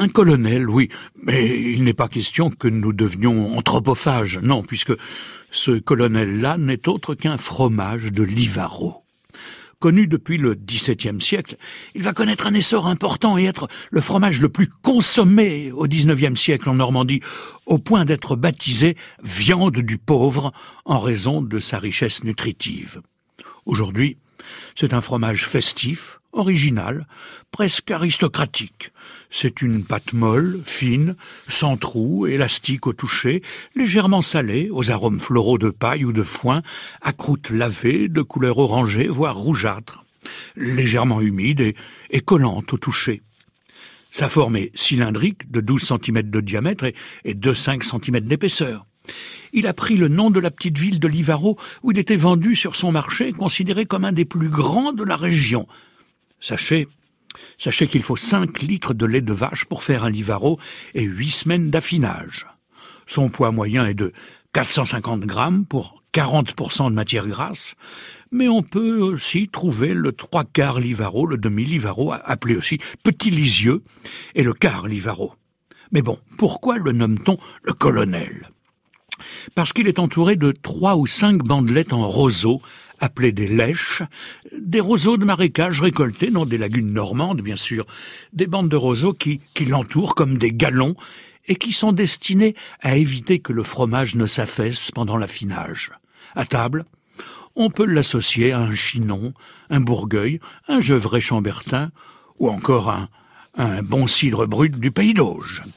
Un colonel, oui, mais il n'est pas question que nous devenions anthropophages, non, puisque ce colonel-là n'est autre qu'un fromage de Livaro. Connu depuis le XVIIe siècle, il va connaître un essor important et être le fromage le plus consommé au XIXe siècle en Normandie, au point d'être baptisé viande du pauvre en raison de sa richesse nutritive. Aujourd'hui, c'est un fromage festif, original, presque aristocratique. C'est une pâte molle, fine, sans trou, élastique au toucher, légèrement salée, aux arômes floraux de paille ou de foin, à croûte lavée, de couleur orangée, voire rougeâtre, légèrement humide et, et collante au toucher. Sa forme est cylindrique, de 12 cm de diamètre et, et de 5 cm d'épaisseur. Il a pris le nom de la petite ville de Livaro où il était vendu sur son marché, considéré comme un des plus grands de la région. Sachez, sachez qu'il faut 5 litres de lait de vache pour faire un Livaro et 8 semaines d'affinage. Son poids moyen est de 450 grammes pour 40% de matière grasse, mais on peut aussi trouver le trois quarts Livaro, le demi Livaro, appelé aussi petit lisieux, et le quart Livaro. Mais bon, pourquoi le nomme-t-on le colonel? Parce qu'il est entouré de trois ou cinq bandelettes en roseaux, appelées des lèches, des roseaux de marécage récoltés dans des lagunes normandes, bien sûr, des bandes de roseaux qui, l'entourent comme des galons et qui sont destinés à éviter que le fromage ne s'affaisse pendant l'affinage. À table, on peut l'associer à un chinon, un bourgueil, un gevrey chambertin ou encore un, un bon cidre brut du pays d'Auge.